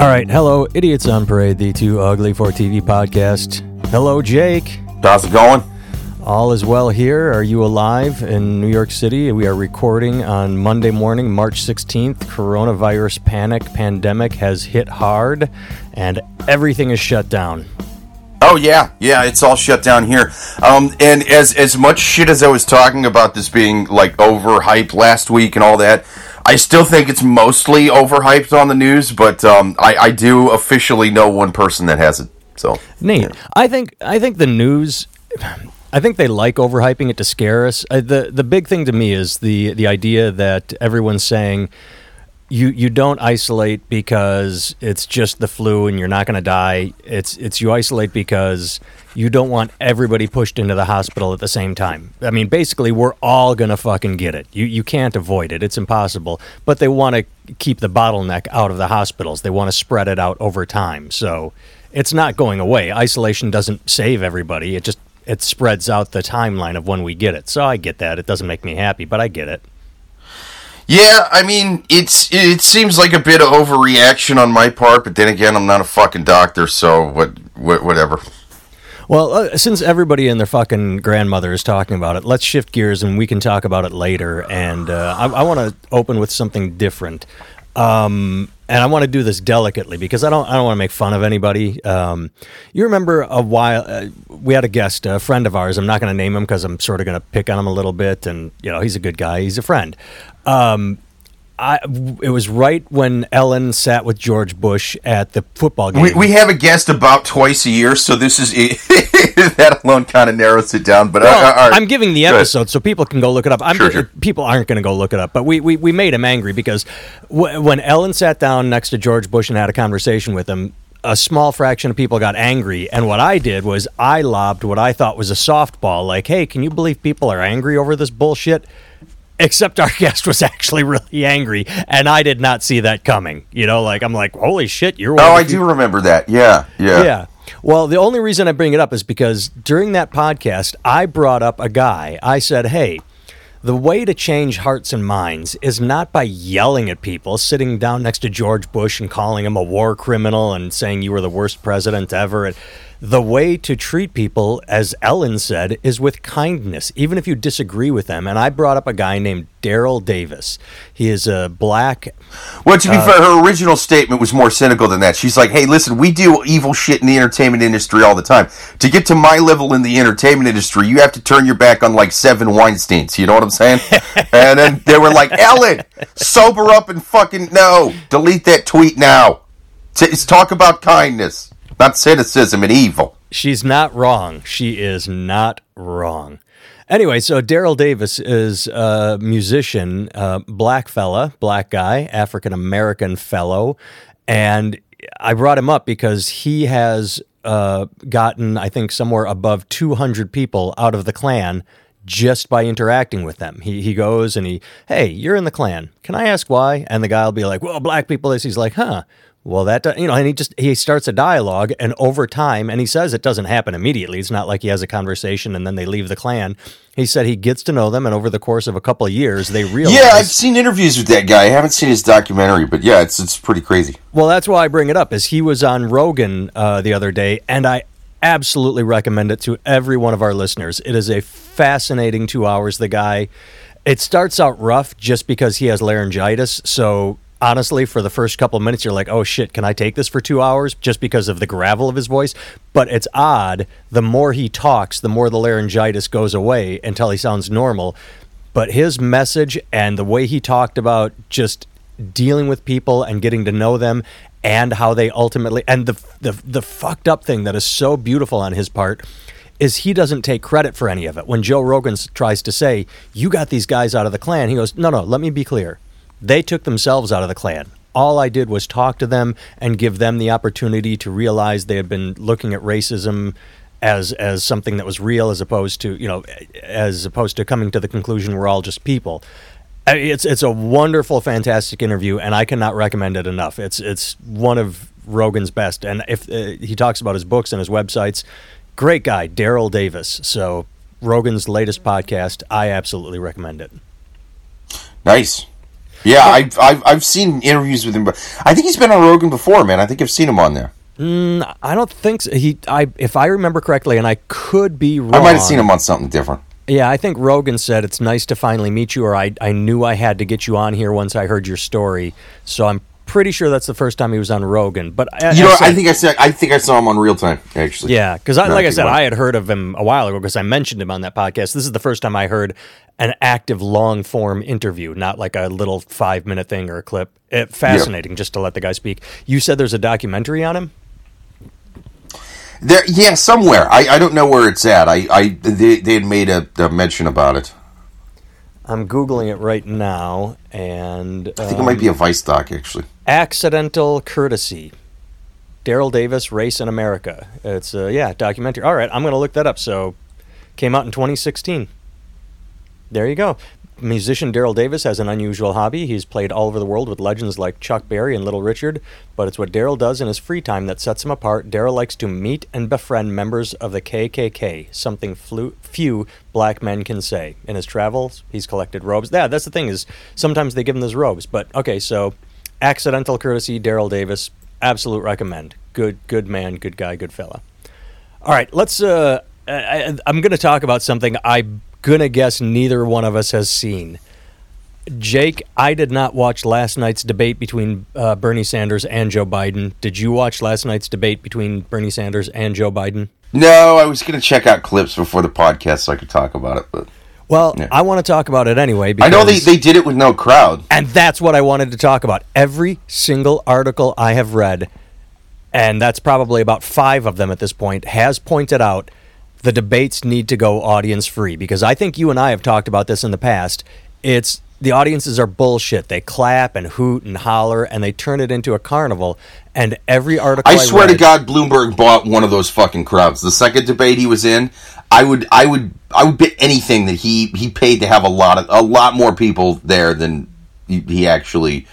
All right, hello, Idiots on Parade, the Too Ugly for TV podcast. Hello, Jake. How's it going? All is well here. Are you alive in New York City? We are recording on Monday morning, March 16th. Coronavirus panic pandemic has hit hard and everything is shut down. Oh yeah, yeah, it's all shut down here. Um, and as as much shit as I was talking about this being like overhyped last week and all that, I still think it's mostly overhyped on the news. But um, I I do officially know one person that has it. So Neat. I think I think the news. I think they like overhyping it to scare us. Uh, the The big thing to me is the the idea that everyone's saying you you don't isolate because it's just the flu and you're not going to die. It's it's you isolate because you don't want everybody pushed into the hospital at the same time. I mean, basically, we're all going to fucking get it. You you can't avoid it. It's impossible. But they want to keep the bottleneck out of the hospitals. They want to spread it out over time. So it's not going away. Isolation doesn't save everybody. It just it spreads out the timeline of when we get it. So I get that. It doesn't make me happy, but I get it. yeah, I mean it's it seems like a bit of overreaction on my part, but then again, I'm not a fucking doctor, so what, what whatever. Well, uh, since everybody and their fucking grandmother is talking about it, let's shift gears and we can talk about it later. And uh, I, I want to open with something different, um, and I want to do this delicately because I don't I don't want to make fun of anybody. Um, you remember a while uh, we had a guest, a friend of ours. I'm not going to name him because I'm sort of going to pick on him a little bit, and you know he's a good guy. He's a friend. Um, I, it was right when Ellen sat with George Bush at the football game. We, we have a guest about twice a year, so this is that alone kind of narrows it down. But uh, Well, uh, all right. I'm giving the episode so people can go look it up. I'm Sure, sure. people aren't going to go look it up, but we, we, we made him angry because w- when Ellen sat down next to George Bush and had a conversation with him, a small fraction of people got angry, and what I did was I lobbed what I thought was a softball, like, "Hey, can you believe people are angry over this bullshit?" Except our guest was actually really angry, and I did not see that coming. You know, like I'm like, "Holy shit, you're." Oh, I do remember that. Yeah, yeah. yeah. Well, the only reason I bring it up is because during that podcast, I brought up a guy. I said, hey, the way to change hearts and minds is not by yelling at people, sitting down next to George Bush and calling him a war criminal and saying you were the worst president ever. And the way to treat people, as Ellen said, is with kindness, even if you disagree with them. And I brought up a guy named Daryl Davis. He is a black Well, to be Uh, fair, her original statement was more cynical than that. She's like, "Hey, listen, we do evil shit in the entertainment industry all the time. To get to my level in the entertainment industry, you have to turn your back on like seven Weinstein's. You know what I'm saying?" and then they were like, "Ellen, sober up and fucking no, delete that tweet now. It's talk about kindness, not cynicism and evil." She's not wrong. She is not wrong. Anyway, so Daryl Davis is a musician, black fella, black guy, African American fellow, and I brought him up because he has uh, gotten, I think, somewhere above 200 people out of the Klan just by interacting with them. He he goes and he, hey, you're in the Klan. Can I ask why? And the guy will be like, well, black people. This. He's like, huh. Well, that you know, and he just he starts a dialogue, and over time, and he says it doesn't happen immediately. It's not like he has a conversation and then they leave the Klan He said he gets to know them, and over the course of a couple of years, they realize. Yeah, I've seen interviews with that guy. I haven't seen his documentary, but yeah, it's it's pretty crazy. Well, that's why I bring it up. Is he was on Rogan uh, the other day, and I absolutely recommend it to every one of our listeners. It is a fascinating two hours. The guy, it starts out rough just because he has laryngitis. So honestly, for the first couple of minutes, you're like, "Oh shit, can I take this for two hours?" Just because of the gravel of his voice. But it's odd. The more he talks, the more the laryngitis goes away until he sounds normal. But his message and the way he talked about just dealing with people and getting to know them and how they ultimately and the the the fucked up thing that is so beautiful on his part is he doesn't take credit for any of it. When Joe Rogan tries to say, "You got these guys out of the Klan," he goes, "No, no, let me be clear. They took themselves out of the Klan. All I did was talk to them and give them the opportunity to realize they had been looking at racism as as something that was real as opposed to, you know, as opposed to coming to the conclusion we're all just people." Mean, It's it's a wonderful, fantastic interview, and I cannot recommend it enough. It's it's one of Rogan's best, and if uh, he talks about his books and his websites, great guy, Daryl Davis. So Rogan's latest podcast, I absolutely recommend it. Nice. Yeah, I've, I've I've seen interviews with him, but I think he's been on Rogan before, man. I think I've seen him on there. Mm, I don't think so. he. I if I remember correctly, and I could be wrong. I might have seen him on something different. Yeah, I think Rogan said it's nice to finally meet you, or I I knew I had to get you on here once I heard your story. So I'm pretty sure that's the first time he was on Rogan. But I, You know, said- I think I said I think I saw him on Real Time actually. Yeah, because Now like I said, I had heard of him a while ago because I mentioned him on that podcast. This is the first time I heard an active long form interview, not like a little five minute thing or a clip. It, fascinating just to let the guy speak. You said there's a documentary on him. There, yeah, somewhere. I, I don't know where it's at. I, I they, they had made a, a mention about it. I'm googling it right now, and I think it might be a um, Vice doc actually. accidental courtesy. Daryl Davis, Race in America. It's a yeah documentary. All right, I'm going to look that up. So, came out in 2016. There you go. Musician Daryl Davis has an unusual hobby. He's played all over the world with legends like Chuck Berry and Little Richard, but it's what Daryl does in his free time that sets him apart. Daryl likes to meet and befriend members of the KKK, something flu- few black men can say. In his travels, he's collected robes. Yeah, that's the thing is sometimes they give him those robes. But okay, so accidental courtesy, Daryl Davis, absolute recommend. Good, good man, good guy, good fella. All right, let's. Uh, I, I- I'm going to talk about something I'm going to guess neither one of us has seen. Jake, I did not watch last night's debate between uh, Bernie Sanders and Joe Biden. Did you watch last night's debate between Bernie Sanders and Joe Biden? No, I was going to check out clips before the podcast so I could talk about it, but Well, Yeah. I want to talk about it anyway. I know they, they did it with no crowd. and that's what I wanted to talk about. Every single article I have read, and that's probably about five of them at this point, has pointed out the debates need to go audience free because I think you and I have talked about this in the past. It's the audiences are bullshit. They clap and hoot and holler and they turn it into a carnival. And every article I I, swear to God, Bloomberg bought one of those fucking crowds. The second debate he was in, I would, I would, I would bet anything that he he paid to have a lot of a lot more people there than he, he actually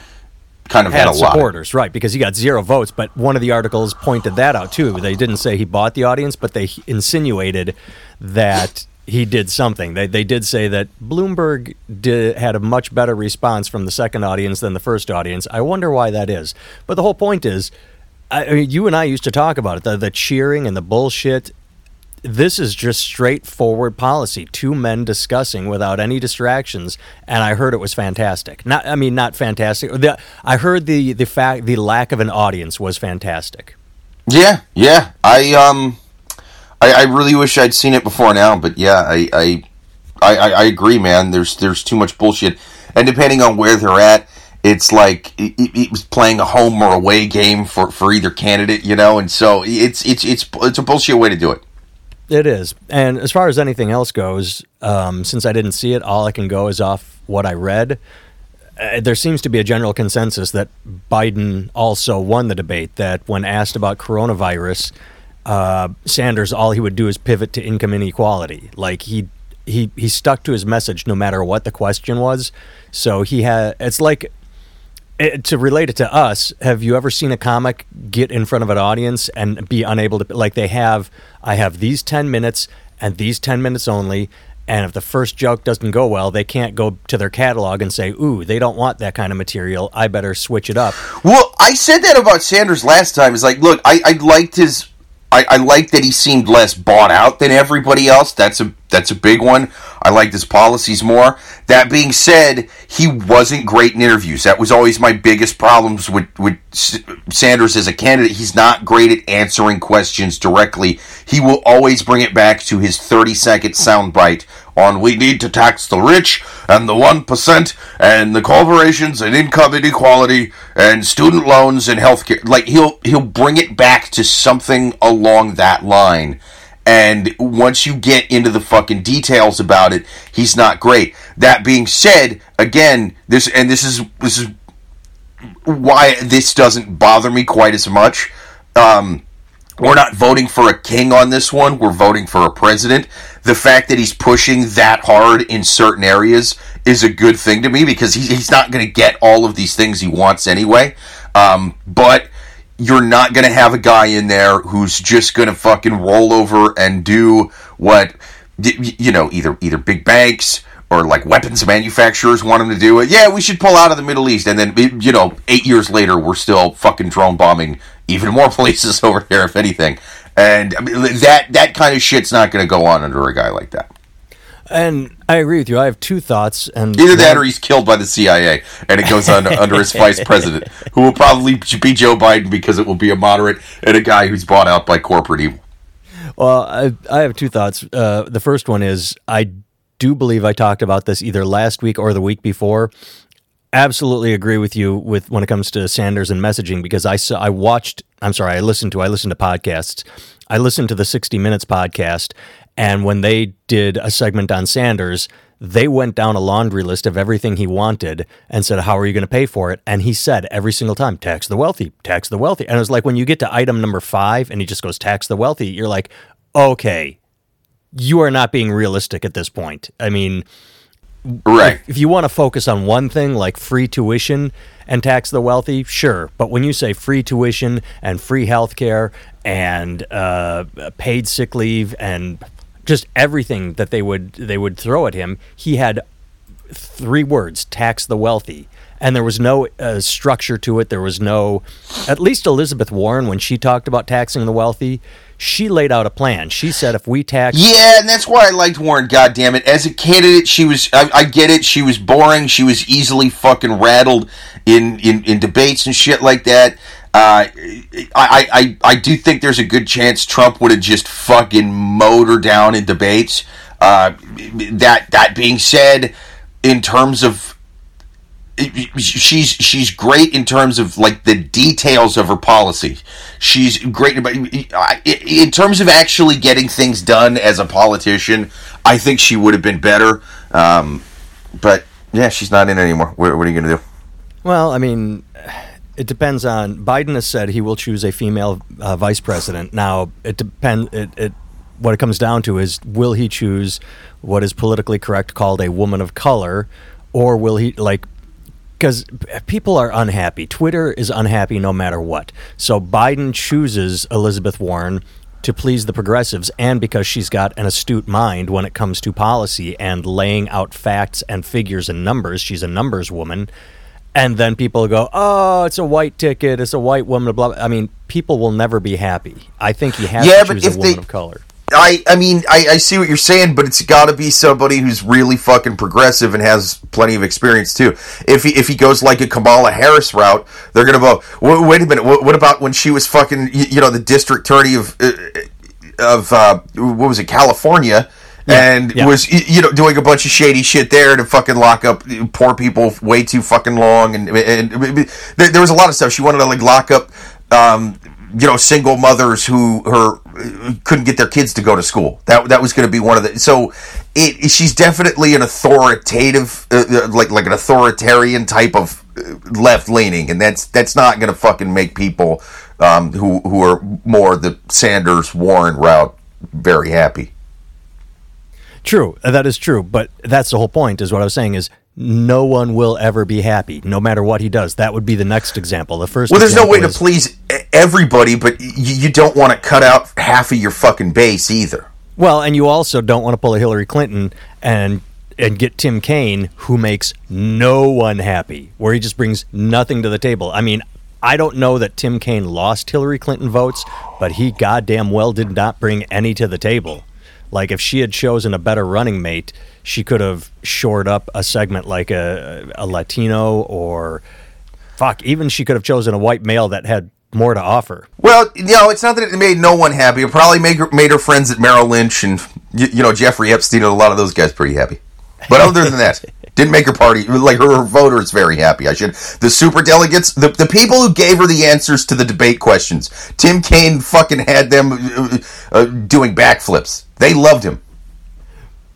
kind of had, had a lot. supporters, right? Because he got zero votes. But one of the articles pointed that out too. They didn't say he bought the audience, but they insinuated that he did something. They they did say that Bloomberg did, had a much better response from the second audience than the first audience. I wonder why that is. But the whole point is, I, I mean, you and I used to talk about it the, the cheering and the bullshit. This is just straightforward policy. Two men discussing without any distractions, and I heard it was fantastic. Not, I mean, not fantastic. The, I heard the the fact the lack of an audience was fantastic. Yeah, yeah. I um, I, I really wish I'd seen it before now, but yeah, I I, I, I I agree, man. There's there's too much bullshit, and depending on where they're at, it's like it, it was playing a home or away game for for either candidate, you know, and so it's it's it's it's a bullshit way to do it. It is. And as far as anything else goes, um, since I didn't see it, all I can go is off what I read. Uh, there seems to be a general consensus that Biden also won the debate. That when asked about coronavirus, uh, Sanders all he would do is pivot to income inequality. Like he he he stuck to his message no matter what the question was. So he had. It's like Eh, to relate it to us, have you ever seen a comic get in front of an audience and be unable to like they have I have these 10 minutes and these 10 minutes only and if the first joke doesn't go well, they can't go to their catalog and say, "Ooh, they don't want that kind of material. I better switch it up." Well, I said that about Sanders last time. Is like, look, I, I liked his, I, I liked that he seemed less bought out than everybody else. That's a that's a big one. I liked his policies more. That being said, he wasn't great in interviews. That was always my biggest problems with with Sanders as a candidate. He's not great at answering questions directly. He will always bring it back to his thirty second soundbite on we need to tax the rich and the 1% and the corporations and income inequality and student loans and healthcare like he'll he'll bring it back to something along that line and once you get into the fucking details about it he's not great that being said again this and this is this is why this doesn't bother me quite as much um we're not voting for a king on this one. We're voting for a president. The fact that he's pushing that hard in certain areas is a good thing to me because he, he's not going to get all of these things he wants anyway. Um, but you're not going to have a guy in there who's just going to fucking roll over and do what you know, either either big banks or like weapons manufacturers want them to do it. Yeah, we should pull out of the Middle East, and then you know, eight years later, we're still fucking drone bombing even more places over there, if anything. And I mean, that that kind of shit's not going to go on under a guy like that. And I agree with you. I have two thoughts, and either that or he's killed by the CIA, and it goes on under his vice president, who will probably be Joe Biden because it will be a moderate and a guy who's bought out by corporate evil. Well, I, I have two thoughts. Uh, the first one is I do believe I talked about this either last week or the week before. Absolutely agree with you with when it comes to Sanders and messaging because I saw I watched. I'm sorry, I listened to I listened to podcasts. I listened to the 60 Minutes podcast, and when they did a segment on Sanders, they went down a laundry list of everything he wanted and said, How are you going to pay for it? And he said every single time, Tax the wealthy, tax the wealthy. And it was like when you get to item number five and he just goes, Tax the wealthy, you're like, Okay, you are not being realistic at this point. I mean, right. If, if you want to focus on one thing like free tuition and tax the wealthy, sure. But when you say free tuition and free health care and uh, paid sick leave and just everything that they would they would throw at him. He had three words: tax the wealthy. And there was no uh, structure to it. There was no, at least Elizabeth Warren, when she talked about taxing the wealthy, she laid out a plan. She said, if we tax, yeah, and that's why I liked Warren. God damn it! As a candidate, she was. I, I, get it. She was boring. She was easily fucking rattled in in, in debates and shit like that. Uh, I, I, I do think there's a good chance Trump would have just fucking her down in debates. Uh, that that being said, in terms of she's she's great in terms of like the details of her policy. She's great but in terms of actually getting things done as a politician. I think she would have been better. Um, but yeah, she's not in anymore. What, what are you going to do? Well, I mean it depends on Biden has said he will choose a female uh, vice president. Now it depends. It, it what it comes down to is will he choose what is politically correct called a woman of color, or will he like because people are unhappy. Twitter is unhappy no matter what. So Biden chooses Elizabeth Warren to please the progressives and because she's got an astute mind when it comes to policy and laying out facts and figures and numbers. She's a numbers woman and then people go, "Oh, it's a white ticket. It's a white woman." Blah. blah. I mean, people will never be happy. I think he has yeah, to choose a woman they, of color. I, I mean, I, I see what you're saying, but it's got to be somebody who's really fucking progressive and has plenty of experience too. If he if he goes like a Kamala Harris route, they're gonna go. Wait a minute. What, what about when she was fucking you know the district attorney of uh, of uh, what was it California? Yeah, and yeah. was you know doing a bunch of shady shit there to fucking lock up poor people way too fucking long, and and, and there was a lot of stuff. She wanted to like lock up. Um, you know, single mothers who her couldn't get their kids to go to school. That that was going to be one of the. So, it, she's definitely an authoritative, uh, uh, like like an authoritarian type of uh, left leaning, and that's that's not going to fucking make people um, who who are more the Sanders Warren route very happy. True, uh, that is true. But that's the whole point. Is what I was saying is no one will ever be happy, no matter what he does. That would be the next example. The first. Well, there's no way is, to please everybody, but you don't want to cut out half of your fucking base either. Well, and you also don't want to pull a Hillary Clinton and and get Tim Kaine, who makes no one happy, where he just brings nothing to the table. I mean, I don't know that Tim Kaine lost Hillary Clinton votes, but he goddamn well did not bring any to the table. Like if she had chosen a better running mate, she could have shored up a segment like a, a Latino or fuck, even she could have chosen a white male that had more to offer. Well, you know, it's not that it made no one happy. It probably made her, made her friends at Merrill Lynch and you, you know Jeffrey Epstein and a lot of those guys pretty happy. But other than that, didn't make her party like her, her voters very happy. I should the super delegates, the, the people who gave her the answers to the debate questions. Tim Kaine fucking had them uh, uh, doing backflips. They loved him.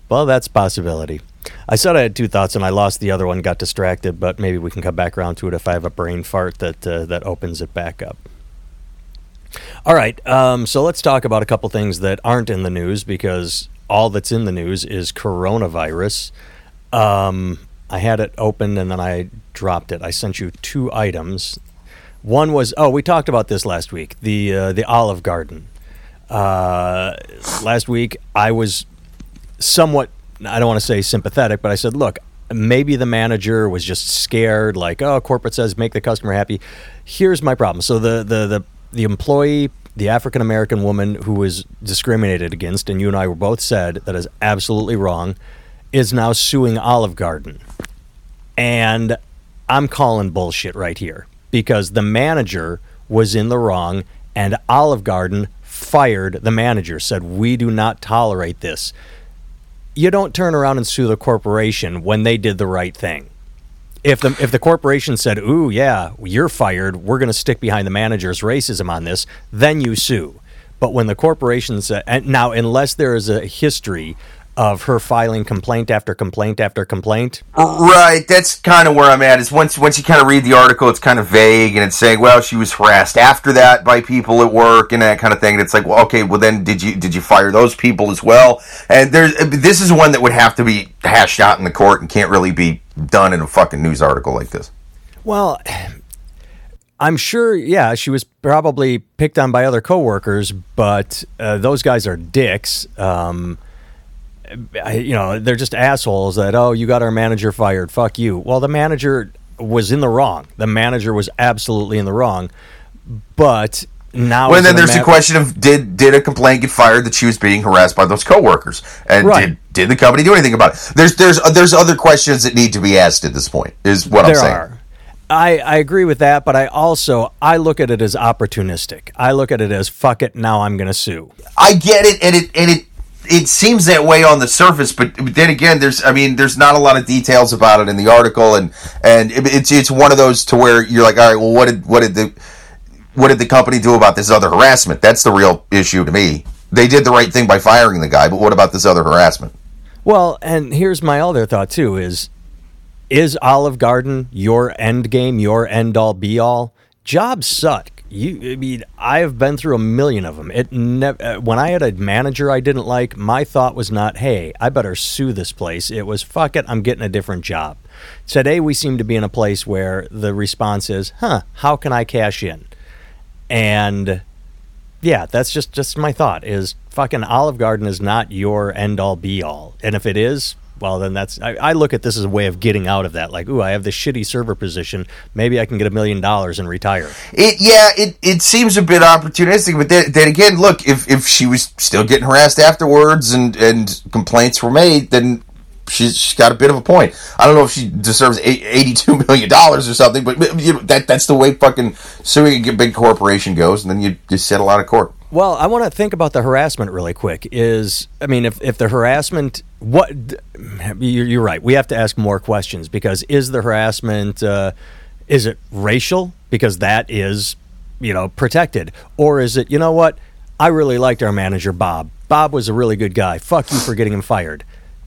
Well, that's possibility. I said I had two thoughts and I lost the other one, got distracted, but maybe we can come back around to it if I have a brain fart that uh, that opens it back up. All right, um, so let's talk about a couple things that aren't in the news because all that's in the news is coronavirus. Um, I had it open and then I dropped it. I sent you two items. One was oh, we talked about this last week the uh, the Olive Garden. Uh, last week, I was somewhat, I don't want to say sympathetic, but I said, look, maybe the manager was just scared, like, oh, corporate says make the customer happy. Here's my problem. So the the the, the employee, the African American woman who was discriminated against, and you and I were both said that is absolutely wrong, is now suing Olive Garden. And I'm calling bullshit right here because the manager was in the wrong and Olive Garden fired the manager, said, We do not tolerate this. You don't turn around and sue the corporation when they did the right thing. If the if the corporation said, "Ooh, yeah, you're fired. We're going to stick behind the manager's racism on this," then you sue. But when the corporation said, and now unless there is a history of her filing complaint after complaint after complaint. Right, that's kind of where I'm at. Is once once you kind of read the article, it's kind of vague, and it's saying, well, she was harassed after that by people at work and that kind of thing. And it's like, well, okay, well then did you did you fire those people as well? And there's this is one that would have to be hashed out in the court and can't really be done in a fucking news article like this. Well. I'm sure, yeah, she was probably picked on by other coworkers, but uh, those guys are dicks. Um, you know, they're just assholes that, oh, you got our manager fired. Fuck you. Well, the manager was in the wrong. The manager was absolutely in the wrong. But now. Well, then there's the question of did did a complaint get fired that she was being harassed by those coworkers, and right. did did the company do anything about it? There's there's there's other questions that need to be asked at this point. Is what there I'm saying. Are. I, I agree with that, but I also I look at it as opportunistic. I look at it as fuck it, now I'm going to sue. I get it, and it and it it seems that way on the surface, but then again, there's I mean, there's not a lot of details about it in the article, and and it's it's one of those to where you're like, all right, well, what did what did the what did the company do about this other harassment? That's the real issue to me. They did the right thing by firing the guy, but what about this other harassment? Well, and here's my other thought too: is is Olive Garden your end game, your end all be all? Jobs suck you, I mean, I have been through a million of them. It never. Uh, when I had a manager I didn't like, my thought was not, "Hey, I better sue this place." It was, "Fuck it, I'm getting a different job." Today we seem to be in a place where the response is, "Huh, how can I cash in?" And yeah, that's just just my thought. Is fucking Olive Garden is not your end all be all, and if it is, well, then that's I, I, look at this as a way of getting out of that. Like, ooh, I have this shitty server position. Maybe I can get a million dollars and retire. It yeah, it, it seems a bit opportunistic, but then, then again, look, if if she was still getting harassed afterwards and and complaints were made, then she's, she's got a bit of a point. I don't know if she deserves eighty-two million dollars or something, but you know, that that's the way fucking suing a big corporation goes, and then you just settle out of court. Well, I want to think about the harassment really quick. Is I mean, if if the harassment, what you're right, we have to ask more questions because is the harassment, uh, is it racial? Because that is, you know, protected, or is it, you know what? I really liked our manager Bob. Bob was a really good guy. Fuck you for getting him fired.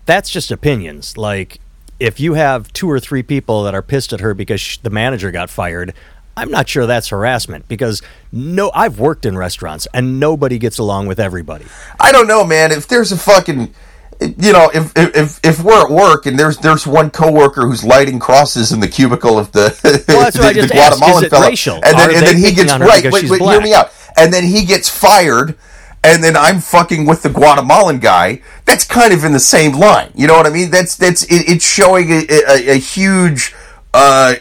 That's just opinions. Like if you have two or three people that are pissed at her because the manager got fired, I'm not sure that's harassment because no, I've worked in restaurants and nobody gets along with everybody. I don't know, man. If there's a fucking, you know, if if if we're at work and there's there's one coworker who's lighting crosses in the cubicle of the, well, the, the Guatemalan fellow, racial? and then and then he gets right. Wait, wait, hear me out. And then he gets fired. And then I'm fucking with the Guatemalan guy. That's kind of in the same line. You know what I mean? That's that's it, it's showing a, a, a huge uh,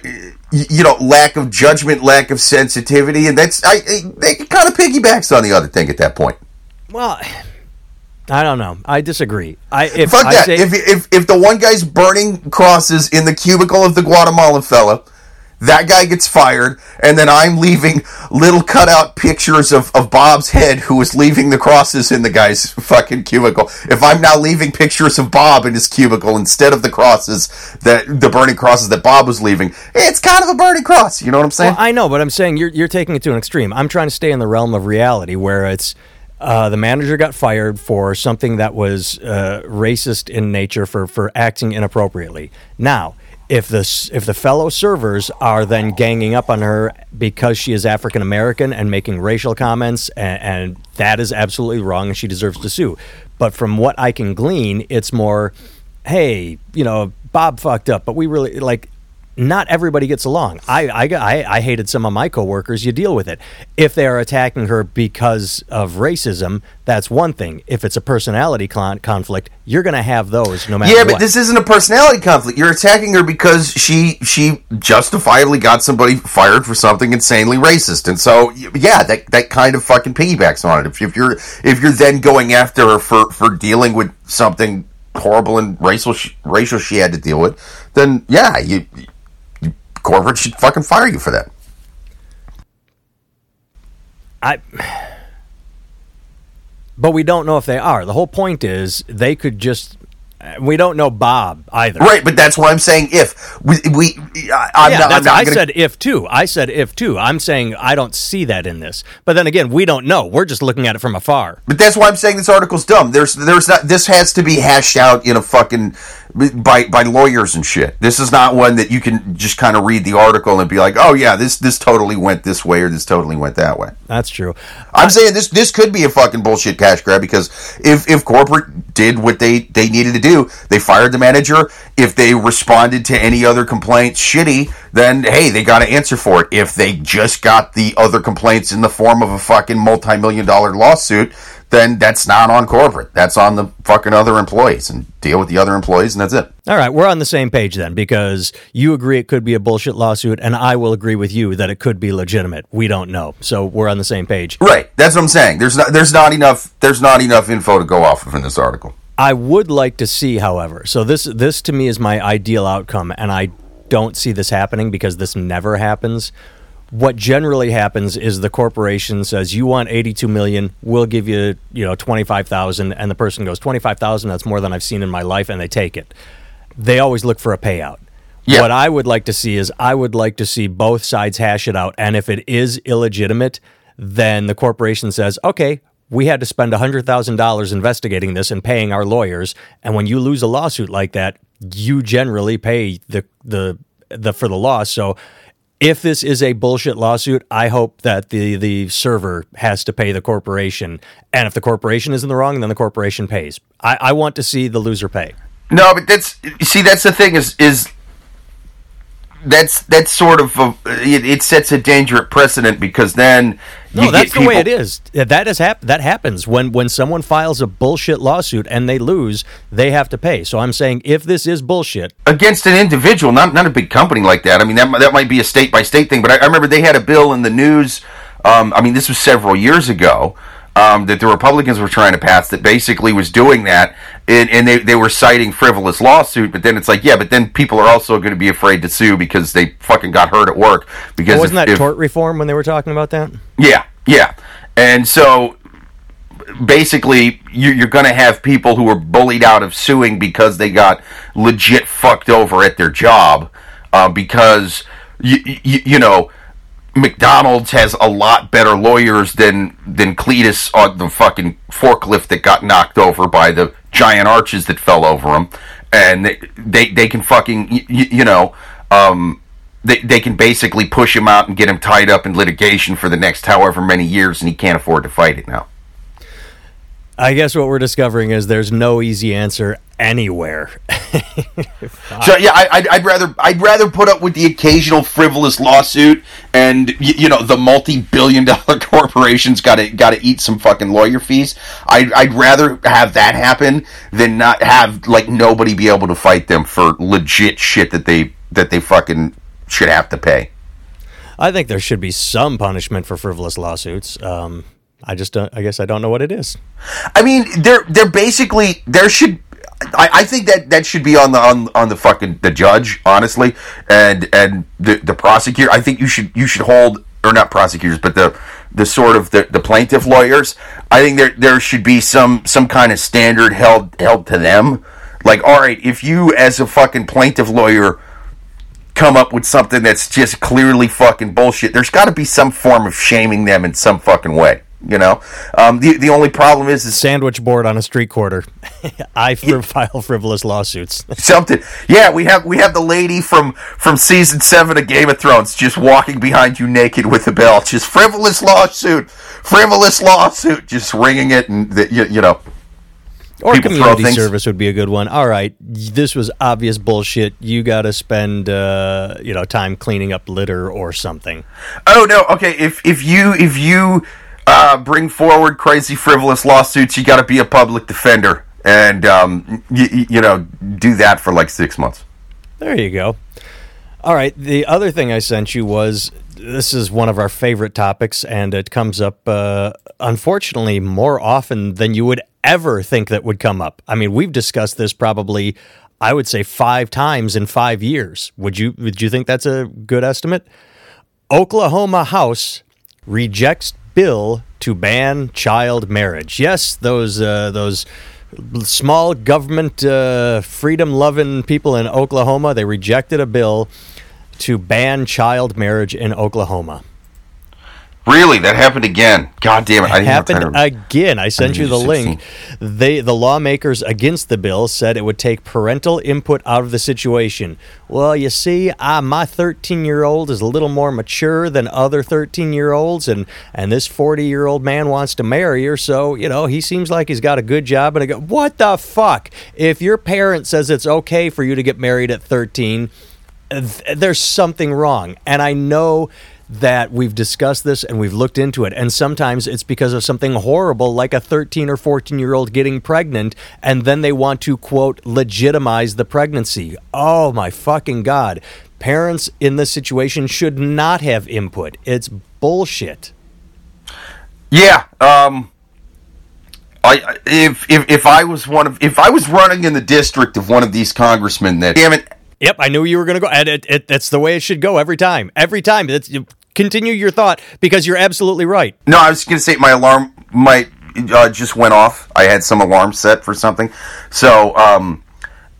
you know, lack of judgment, lack of sensitivity, and that's I, I they kind of piggybacks on the other thing at that point. Well, I don't know. I disagree. I if fuck I that. Say, if if if the one guy's burning crosses in the cubicle of the Guatemalan fella, that guy gets fired, and then I'm leaving little cutout pictures of, of Bob's head who was leaving the crosses in the guy's fucking cubicle. If I'm now leaving pictures of Bob in his cubicle instead of the crosses that the burning crosses that Bob was leaving, it's kind of a burning cross. You know what I'm saying? Well, I know, but I'm saying you're you're taking it to an extreme. I'm trying to stay in the realm of reality where it's uh, the manager got fired for something that was uh, racist in nature for, for acting inappropriately. Now, if the if the fellow servers are then ganging up on her because she is African American and making racial comments, and, and, that is absolutely wrong, and she deserves to sue. But from what I can glean, it's more, hey, you know, Bob fucked up, but we really like not everybody gets along. I, I, I, I hated some of my coworkers. You deal with it. If they are attacking her because of racism, that's one thing. If it's a personality con- conflict, you're going to have those no matter what. Yeah, what. but this isn't a personality conflict. You're attacking her because she she justifiably got somebody fired for something insanely racist, and so yeah, that that kind of fucking piggybacks on it. If, if you're if you're then going after her for for dealing with something horrible and racial racial she had to deal with, then yeah, you corporate should fucking fire you for that. I. But we don't know if they are. The whole point is they could just. We don't know Bob either. Right, but that's why I'm saying if we we I, I'm yeah, not, I'm not I gonna, said if too. I said if too. I'm saying I don't see that in this. But then again, we don't know. We're just looking at it from afar. But that's why I'm saying this article's dumb. There's there's not this has to be hashed out in a fucking by by lawyers and shit. This is not one that you can just kind of read the article and be like, "Oh yeah, this this totally went this way or this totally went that way." That's true. I'm saying this this could be a fucking bullshit cash grab because if if corporate did what they they needed to do, they fired the manager. If they responded to any other complaints shitty, then hey, they got to answer for it. If they just got the other complaints in the form of a fucking multi-million dollar lawsuit, then that's not on corporate. That's on the fucking other employees and deal with the other employees and that's it. All right, we're on the same page then because you agree it could be a bullshit lawsuit, and I will agree with you that it could be legitimate. We don't know, so we're on the same page. Right. That's what I'm saying. There's not there's not enough there's not enough info to go off of in this article. I would like to see, however, so this this to me is my ideal outcome, and I don't see this happening because this never happens. What generally happens is the corporation says you want 82 million, we'll give you, you know, 25,000 and the person goes 25,000 that's more than I've seen in my life and they take it. They always look for a payout. Yeah. What I would like to see is I would like to see both sides hash it out and if it is illegitimate, then the corporation says, "Okay, we had to spend $100,000 investigating this and paying our lawyers, and when you lose a lawsuit like that, you generally pay the the the for the loss." So if this is a bullshit lawsuit, I hope that the the server has to pay the corporation, and if the corporation is in the wrong, then the corporation pays. I, I want to see the loser pay. No, but that's see that's the thing is is that's that's sort of a, it, it sets a dangerous precedent because then No, you that's get the way it is. That is hap- That happens when when someone files a bullshit lawsuit and they lose, they have to pay. So I'm saying if this is bullshit, against an individual, not not a big company like that. I mean, that that might be a state by state thing, but I, I remember they had a bill in the news. Um, I mean, this was several years ago. Um, that the Republicans were trying to pass that basically was doing that, and, and they, they were citing frivolous lawsuit. But then it's like, yeah, but then people are also going to be afraid to sue because they fucking got hurt at work. Because wasn't if- that if- tort reform when they were talking about that? Yeah, yeah. And so basically, you- you're going to have people who are bullied out of suing because they got legit fucked over at their job uh, because, you, you, you know, McDonald's has a lot better lawyers than than Cletus on the fucking forklift that got knocked over by the giant arches that fell over him, and they they, they can fucking y- y- you know um, they they can basically push him out and get him tied up in litigation for the next however many years, and he can't afford to fight it now. I guess what we're discovering is there's no easy answer anywhere. So yeah, I, I'd, I'd rather I'd rather put up with the occasional frivolous lawsuit, and you, you know the multi-billion-dollar corporations got to got to eat some fucking lawyer fees. I'd, I'd rather have that happen than not have like nobody be able to fight them for legit shit that they that they fucking should have to pay. I think there should be some punishment for frivolous lawsuits. Um, I just don't, I guess I don't know what it is. I mean, they're they're basically there should. I, I think that that should be on the on, on the fucking the judge, honestly, and and the the prosecutor. I think you should you should hold or not prosecutors, but the the sort of the, the plaintiff lawyers. I think there there should be some some kind of standard held held to them. Like, all right, if you as a fucking plaintiff lawyer come up with something that's just clearly fucking bullshit, there's got to be some form of shaming them in some fucking way. You know, um, the the only problem is is Sandwich board on a street corner. I fr- file frivolous lawsuits. something. Yeah, we have we have the lady from from season seven of Game of Thrones just walking behind you naked with a bell, just frivolous lawsuit, frivolous lawsuit, just ringing it, and the, you, you know. Or people throw community service would be a good one. All right, this was obvious bullshit. You got to spend, uh, you know, time cleaning up litter or something. Oh no, okay. If if you if you uh, bring forward crazy frivolous lawsuits, you got to be a public defender, and um, you, you know do that for like six months. There you go. All right. The other thing I sent you was this is one of our favorite topics, and it comes up, uh, unfortunately, more often than you would ever think that would come up. I mean, we've discussed this probably, I would say, five times in five years. Would you? Would you think that's a good estimate? Oklahoma House rejects bill to ban child marriage. Yes, those uh, those small government uh, freedom loving people in Oklahoma they rejected a bill to ban child marriage in Oklahoma. Really, that happened again. God damn it! I didn't happened to- again. I sent you the link. They, the lawmakers against the bill, said it would take parental input out of the situation. Well, you see, I, my 13 year old is a little more mature than other 13 year olds, and and this 40 year old man wants to marry her, so you know he seems like he's got a good job. And I go, what the fuck? If your parent says it's okay for you to get married at 13, th- there's something wrong. And I know that we've discussed this and we've looked into it. And sometimes it's because of something horrible, like a 13 or 14 year old getting pregnant, and then they want to, quote, legitimize the pregnancy. Oh my fucking God. Parents in this situation should not have input. It's bullshit. Yeah. Um. I I- if if if I was one of if I was running in the district of one of these congressmen that damn it Yep, I knew you were going to go. And it, it, that's the way it should go every time. Every time. It's, you continue your thought because you're absolutely right. No, I was going to say my alarm might uh, just went off. I had some alarm set for something, so um,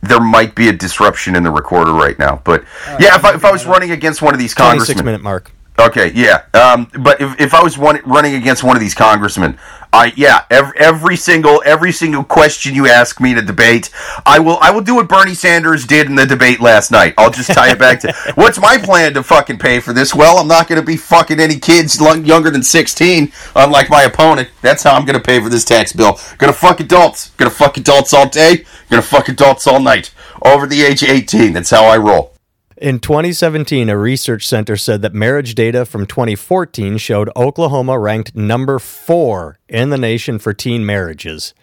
there might be a disruption in the recorder right now. But yeah, if I, if I was running against one of these 26 congressmen, minute mark. okay, yeah. Um, but if, if I was one, running against one of these congressmen, I yeah, every, every single every single question you ask me to debate, I will I will do what Bernie Sanders did in the debate last night. I'll just tie it back to what's my plan to fucking pay for this? Well, I'm not going to be fucking any kids younger than 16, unlike my opponent. That's how I'm going to pay for this tax bill. Gonna fuck adults. Gonna fuck adults all day. Gonna fuck adults all night. Over the age of 18. That's how I roll. In 2017, a research center said that marriage data from 2014 showed Oklahoma ranked number four in the nation for teen marriages.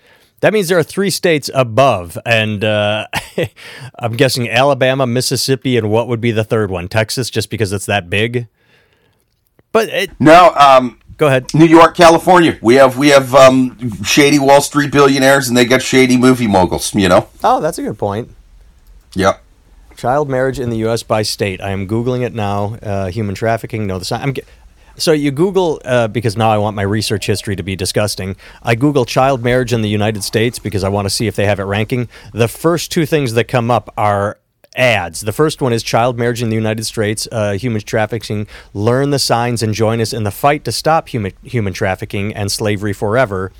That means there are three states above, and uh, I'm guessing Alabama, Mississippi, and what would be the third one? Texas, just because it's that big. But it, No, um, go ahead. New York, California. We have we have um, shady Wall Street billionaires, and they got shady movie moguls. You know. Oh, that's a good point. Yep. Child marriage in the U.S. by state. I am googling it now. Uh, human trafficking. No, the sign. I'm. ge- So you Google uh, because now I want my research history to be disgusting. I Google child marriage in the United States because I want to see if they have it ranking. The first two things that come up are ads. The first one is child marriage in the United States, uh, human trafficking. Learn the signs and join us in the fight to stop human human trafficking and slavery forever.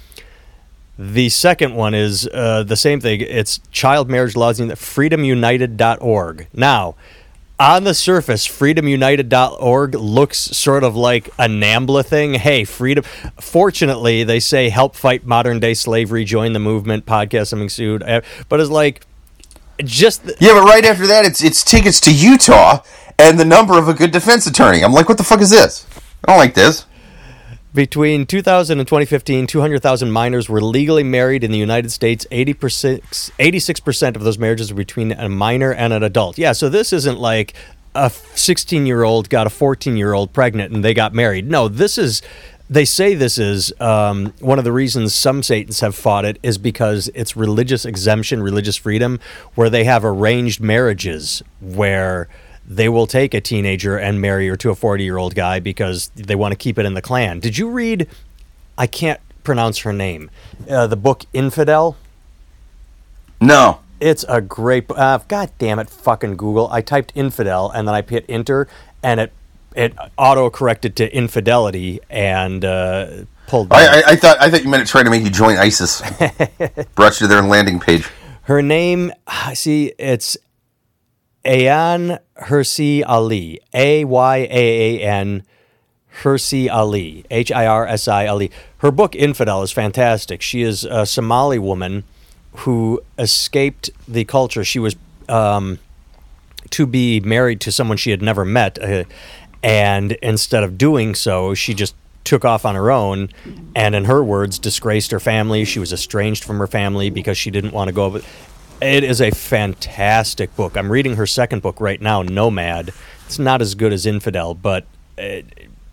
The second one is uh, the same thing. It's child marriage laws freedomunited.org. Now, on the surface, freedomunited.org looks sort of like a NAMBLA thing. Hey, freedom. Fortunately, they say help fight modern day slavery, join the movement, podcast something soon. Uh, But it's like just Yeah, but right after that, it's it's tickets to Utah and the number of a good defense attorney. I'm like, what the fuck is this? I don't like this. Between 2000 and 2015, 200,000 minors were legally married in the United States. 80%, 86% of those marriages were between a minor and an adult. Yeah, so this isn't like a 16 year old got a 14 year old pregnant and they got married. No, this is. They say this is um, one of the reasons some Satans have fought it is because it's religious exemption, religious freedom, where they have arranged marriages where they will take a teenager and marry her to a 40 year old guy because they want to keep it in the clan. Did you read? I can't pronounce her name. Uh, the book Infidel. No. It's a great. Uh, God damn it! Fucking Google. I typed infidel and then I hit enter and it it auto corrected to infidelity and uh, pulled. down. I, I, I thought I thought you meant it trying to make you join ISIS. Brought you to their landing page. Her name, I see, it's Ayaan Hirsi Ali. A Y A A N Hirsi Ali. H I R S I Ali. Her book, Infidel, is fantastic. She is a Somali woman who escaped the culture. She was um, to be married to someone she had never met, uh, and instead of doing so, she just took off on her own and in her words disgraced her family she was estranged from her family because she didn't want to go it is a fantastic book i'm reading her second book right now nomad it's not as good as infidel but it,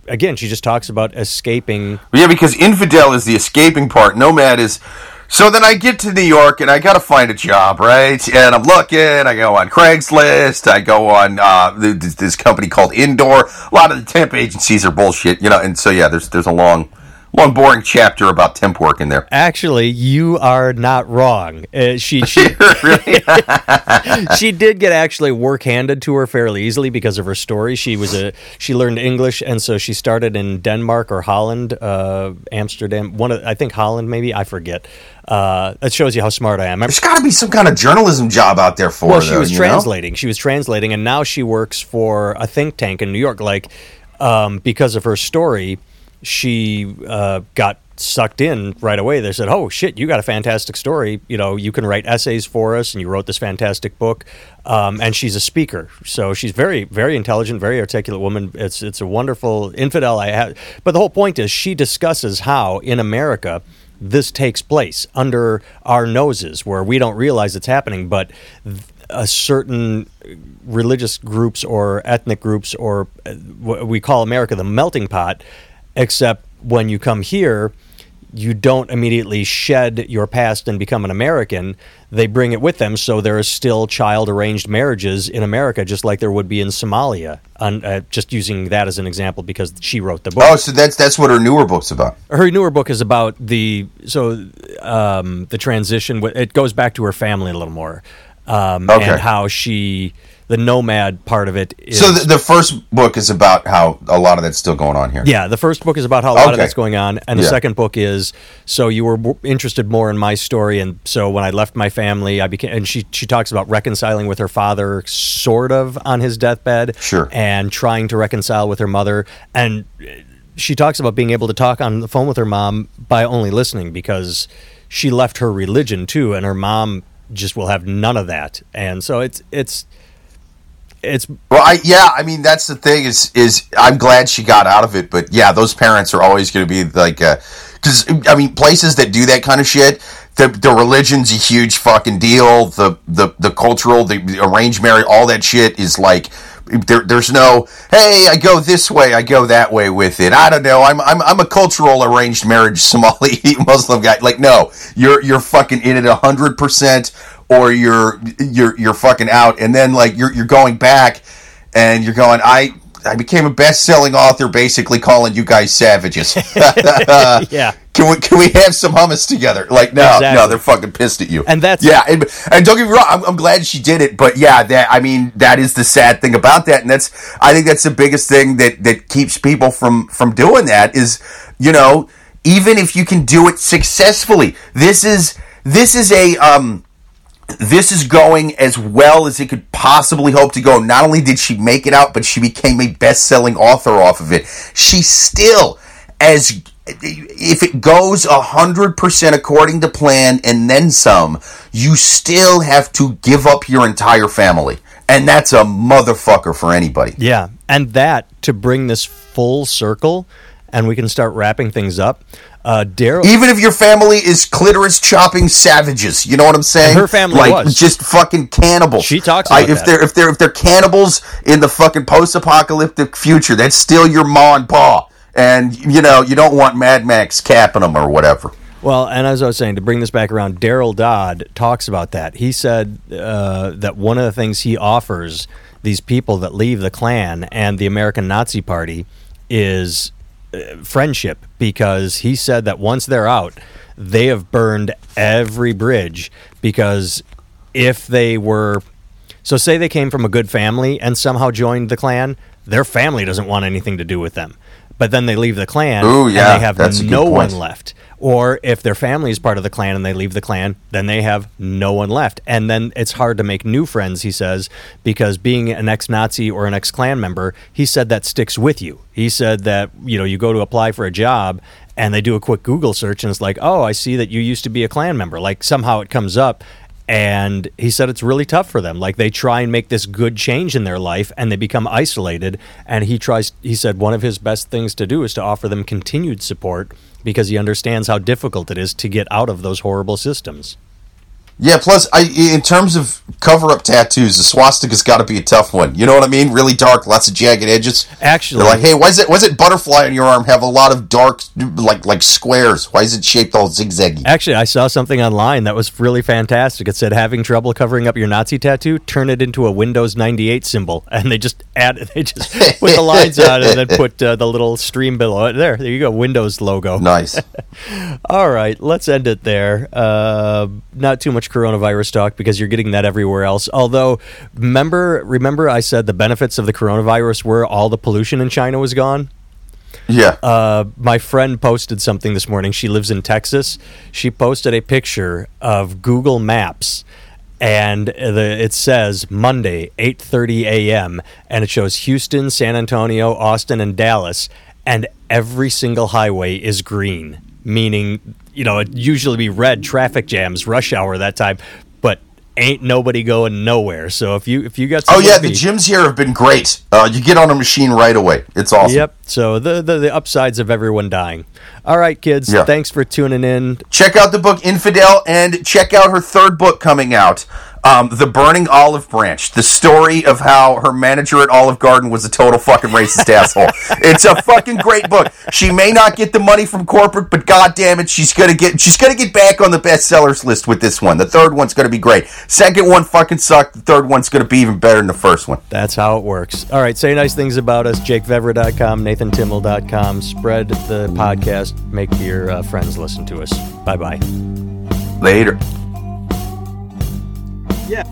again she just talks about escaping Yeah, because infidel is the escaping part. Nomad is. So then I get to New York and I got to find a job, right? And I'm looking. I go on Craigslist. I go on uh, th- th- this company called Indoor. A lot of the temp agencies are bullshit, you know. And so yeah, there's there's a long, long boring chapter about temp work in there. Actually, you are not wrong. Uh, she she she did get actually work handed to her fairly easily because of her story. She was a she learned English and so she started in Denmark or Holland, uh, Amsterdam. One of I think Holland maybe I forget. Uh, that shows you how smart I am. There's got to be some kind of journalism job out there for well, her. she though, was you know? translating. She was translating, and now she works for a think tank in New York. Like um, because of her story, she uh, got sucked in right away. They said, "Oh shit, you got a fantastic story. You know, you can write essays for us, and you wrote this fantastic book." Um, and she's a speaker, so she's very, very intelligent, very articulate woman. It's it's a wonderful infidel. I have, but the whole point is she discusses how in America this takes place under our noses, where we don't realize it's happening, but. A certain religious groups or ethnic groups, or uh, what we call America the melting pot, except when you come here, you don't immediately shed your past and become an American. They bring it with them, so there is still child arranged marriages in America, just like there would be in Somalia. Un, uh, just using that as an example because she wrote the book. Oh, so that's that's what her newer book's about. Her newer book is about the so um, the transition. It goes back to her family a little more, um, Okay. and how she the nomad part of it is. So the, the first book is about how a lot of that's still going on here. Yeah, the first book is about how a lot of that's going on, and the Yeah. second book is so you were w- interested more in my story, and so when I left my family, I became. And she she talks about reconciling with her father, sort of on his deathbed, Sure. and trying to reconcile with her mother, and she talks about being able to talk on the phone with her mom by only listening because she left her religion too, and her mom just will have none of that, and so it's it's it's Well, I yeah, I mean that's the thing is is I'm glad she got out of it, but yeah, those parents are always going to be like, uh, because I mean places that do that kind of shit, the the religion's a huge fucking deal. The the the cultural, the, the arranged marriage, all that shit is like. There, there's no, hey, I go this way, I go that way with it. I don't know. I'm, I'm, I'm a cultural arranged marriage Somali Muslim guy. Like, no, you're, you're fucking in it a hundred percent, or you're, you're, you're fucking out. And then like you're, you're going back, and you're going, I I became a best-selling author, basically calling you guys savages. yeah. Can we can we have some hummus together? Like no, no, they're fucking pissed at you. And that's- yeah, and, and don't get me wrong, I'm, I'm glad she did it, but yeah, that I mean that is the sad thing about that, and that's I think that's the biggest thing that that keeps people from from doing that is you know even if you can do it successfully, this is this is a um this is going as well as it could possibly hope to go. Not only did she make it out, but she became a best-selling author off of it. She still, as if it goes a hundred percent according to plan and then some, you still have to give up your entire family, and that's a motherfucker for anybody. Yeah, and that to bring this full circle, and we can start wrapping things up. Uh, Daryl, Even if your family is clitoris chopping savages, you know what I'm saying? her family like was. just fucking cannibals. She talks I, if that. they're if they're if they're cannibals in the fucking post-apocalyptic future, that's still your ma and pa, and you know you don't want Mad Max capping them or whatever. well, and as I was saying, to bring this back around, Daryl Dodd talks about that. He said uh, that one of the things he offers these people that leave the Klan and the American Nazi Party is friendship because he said that once they're out, they have burned every bridge because if they were so say they came from a good family and somehow joined the Klan, their family doesn't want anything to do with them. But then they leave the Klan Ooh, yeah, and they have no one left. Or if their family is part of the Klan and they leave the Klan, then they have no one left. And then it's hard to make new friends, he says, because being an ex Nazi or an ex Klan member, he said that sticks with you. He said that, you know, you go to apply for a job and they do a quick Google search and it's like, oh, I see that you used to be a Klan member. Like somehow it comes up. And he said it's really tough for them. Like they try and make this good change in their life and they become isolated. And he tries, he said one of his best things to do is to offer them continued support because he understands how difficult it is to get out of those horrible systems. Yeah, plus, I in terms of cover up tattoos, the swastika's got to be a tough one. You know what I mean? Really dark, lots of jagged edges. Actually, They're like, hey, why is it why is it butterfly on your arm have a lot of dark like like squares? Why is it shaped all zigzaggy? Actually, I saw something online that was really fantastic. It said having trouble covering up your Nazi tattoo, turn it into a Windows 98 symbol, and they just add, they just put the lines on it and then put uh, the little stream below it. There, there you go, Windows logo. Nice. All right, let's end it there. Uh, not too much coronavirus talk because you're getting that everywhere else. Although, remember, remember, I said the benefits of the coronavirus were all the pollution in China was gone. Yeah. Uh, my friend posted something this morning. She lives in Texas. She posted a picture of Google Maps, and the, it says Monday, 8:30 a.m. and it shows Houston, San Antonio, Austin, and Dallas, and every single highway is green, meaning you know it usually be red traffic jams, rush hour that time, but ain't nobody going nowhere. So if you if you got oh yeah, the gyms here have been great. Uh, you get on a machine right away. It's awesome. Yep. So the, the the upsides of everyone dying. All right, kids. Yeah. Thanks for tuning in. Check out the book Infidel and check out her third book coming out, um, The Burning Olive Branch. The story of how her manager at Olive Garden was a total fucking racist asshole. It's a fucking great book. She may not get the money from corporate, but god damn it, she's gonna get she's gonna get back on the bestsellers list with this one. The third one's gonna be great. Second one fucking sucked. The third one's gonna be even better than the first one. That's how it works. All right. Say nice things about us. JakeVever.com, nathantimmel.com. Spread the podcast. Make your uh, friends listen to us. Bye bye. Later. Yeah.